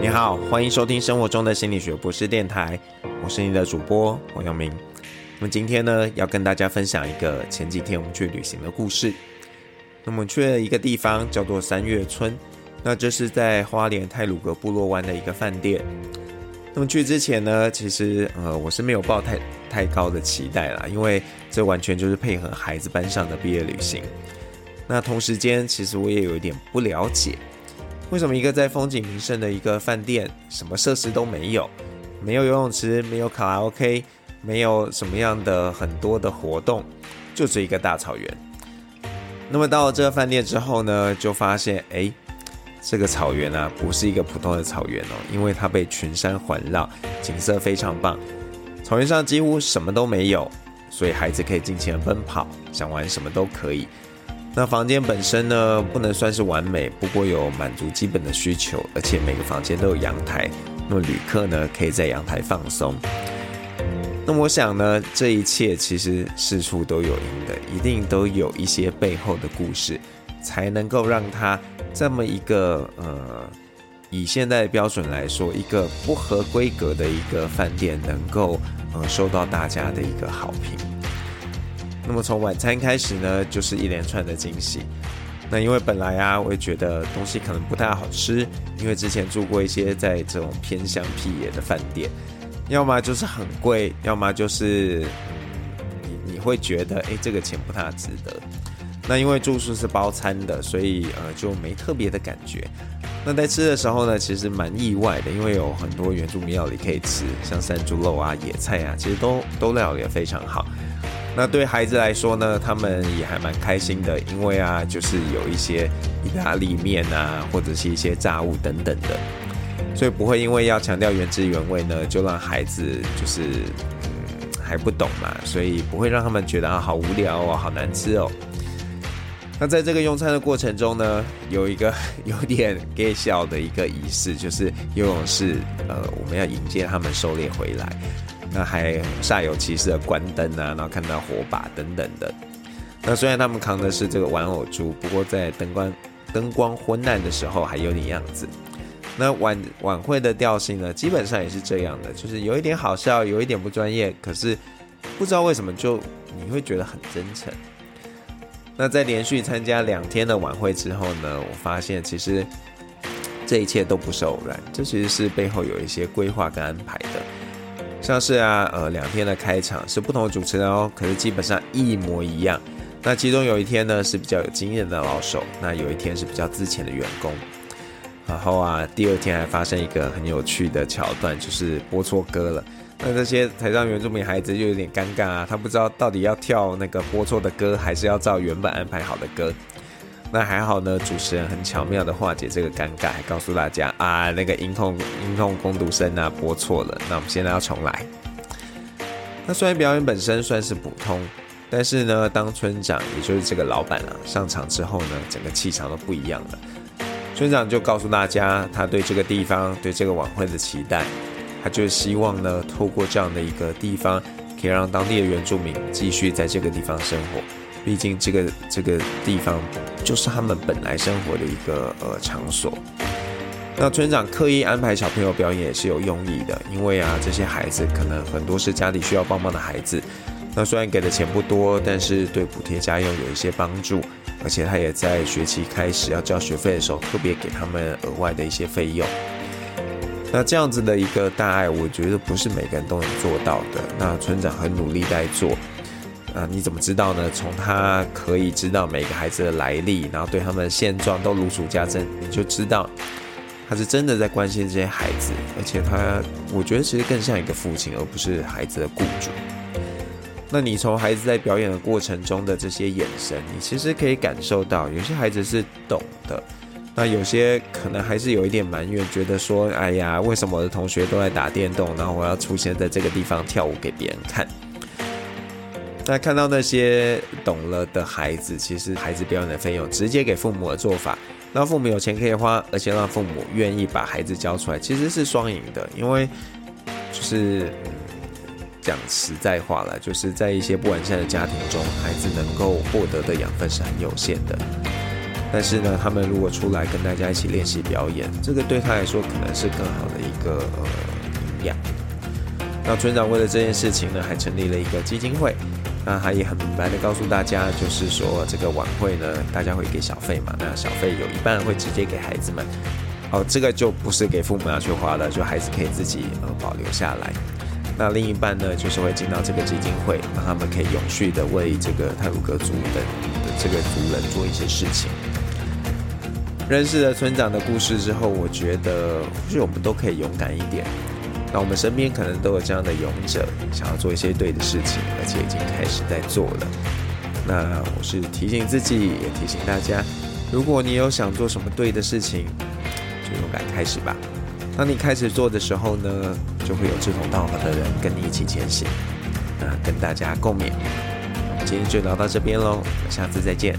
你好，欢迎收听生活中的心理学博士电台，我是你的主播黄阳明。那么今天呢，要跟大家分享一个前几天我们去旅行的故事。那么我们去了一个地方叫做三月村，那这是在花莲太鲁阁部落湾的一个饭店。那么去之前呢，其实呃我是没有抱太太高的期待啦，因为这完全就是配合孩子班上的毕业旅行。那同时间，其实我也有一点不了解。为什么一个在风景名胜的一个饭店，什么设施都没有，没有游泳池，没有卡拉 OK，没有什么样的很多的活动，就是一个大草原。那么到了这个饭店之后呢，就发现，哎，这个草原啊，不是一个普通的草原哦，因为它被群山环绕，景色非常棒。草原上几乎什么都没有，所以孩子可以尽情的奔跑，想玩什么都可以。那房间本身呢，不能算是完美，不过有满足基本的需求，而且每个房间都有阳台，那么旅客呢可以在阳台放松。那我想呢，这一切其实事出都有因的，一定都有一些背后的故事，才能够让它这么一个呃，以现在的标准来说，一个不合规格的一个饭店，能够呃受到大家的一个好评。那么从晚餐开始呢，就是一连串的惊喜。那因为本来啊，我也觉得东西可能不太好吃，因为之前住过一些在这种偏乡僻野的饭店，要么就是很贵，要么就是你你会觉得，哎，这个钱不太值得。那因为住宿是包餐的，所以呃就没特别的感觉。那在吃的时候呢，其实蛮意外的，因为有很多原住民料理可以吃，像山猪肉啊、野菜啊，其实都都料理得非常好。那对孩子来说呢，他们也还蛮开心的，因为啊，就是有一些意大利面啊，或者是一些炸物等等的，所以不会因为要强调原汁原味呢，就让孩子就是嗯还不懂嘛，所以不会让他们觉得啊好无聊哦，好难吃哦。那在这个用餐的过程中呢，有一个 有点搞笑的一个仪式，就是游泳式，呃，我们要迎接他们狩猎回来。那还煞有其事的关灯啊，然后看到火把等等的。那虽然他们扛的是这个玩偶猪，不过在灯光灯光昏暗的时候还有点样子。那晚晚会的调性呢，基本上也是这样的，就是有一点好笑，有一点不专业，可是不知道为什么就你会觉得很真诚。那在连续参加两天的晚会之后呢，我发现其实这一切都不是偶然，这其实是背后有一些规划跟安排的。像是啊，呃，两天的开场是不同的主持人哦，可是基本上一模一样。那其中有一天呢是比较有经验的老手，那有一天是比较资浅的员工。然后啊，第二天还发生一个很有趣的桥段，就是播错歌了。那这些台上原住民孩子就有点尴尬啊，他不知道到底要跳那个播错的歌，还是要照原本安排好的歌。那还好呢，主持人很巧妙的化解这个尴尬，告诉大家啊，那个音控音控工读生啊播错了，那我们现在要重来。那虽然表演本身算是普通，但是呢，当村长也就是这个老板啊上场之后呢，整个气场都不一样了。村长就告诉大家，他对这个地方对这个晚会的期待，他就是希望呢，透过这样的一个地方，可以让当地的原住民继续在这个地方生活。毕竟这个这个地方就是他们本来生活的一个呃场所。那村长刻意安排小朋友表演也是有用意的，因为啊这些孩子可能很多是家里需要帮忙的孩子。那虽然给的钱不多，但是对补贴家用有一些帮助，而且他也在学期开始要交学费的时候特别给他们额外的一些费用。那这样子的一个大爱，我觉得不是每个人都能做到的。那村长很努力在做。啊，你怎么知道呢？从他可以知道每个孩子的来历，然后对他们的现状都如数家珍，你就知道他是真的在关心这些孩子，而且他，我觉得其实更像一个父亲，而不是孩子的雇主。那你从孩子在表演的过程中的这些眼神，你其实可以感受到，有些孩子是懂的，那有些可能还是有一点埋怨，觉得说，哎呀，为什么我的同学都在打电动，然后我要出现在这个地方跳舞给别人看？那看到那些懂了的孩子，其实孩子表演的费用直接给父母的做法，让父母有钱可以花，而且让父母愿意把孩子交出来，其实是双赢的。因为就是讲实在话了，就是在一些不完善的家庭中，孩子能够获得的养分是很有限的。但是呢，他们如果出来跟大家一起练习表演，这个对他来说可能是更好的一个呃营养。那村长为了这件事情呢，还成立了一个基金会。那他也很明白的告诉大家，就是说这个晚会呢，大家会给小费嘛，那小费有一半会直接给孩子们。哦，这个就不是给父母要去花的，就孩子可以自己呃保留下来。那另一半呢，就是会进到这个基金会，让他们可以永续的为这个太鲁阁族的的这个族人做一些事情。认识了村长的故事之后，我觉得或许我们都可以勇敢一点。那我们身边可能都有这样的勇者，想要做一些对的事情，而且已经开始在做了。那我是提醒自己，也提醒大家，如果你有想做什么对的事情，就勇敢开始吧。当你开始做的时候呢，就会有志同道合的人跟你一起前行。那跟大家共勉。今天就聊到这边喽，下次再见。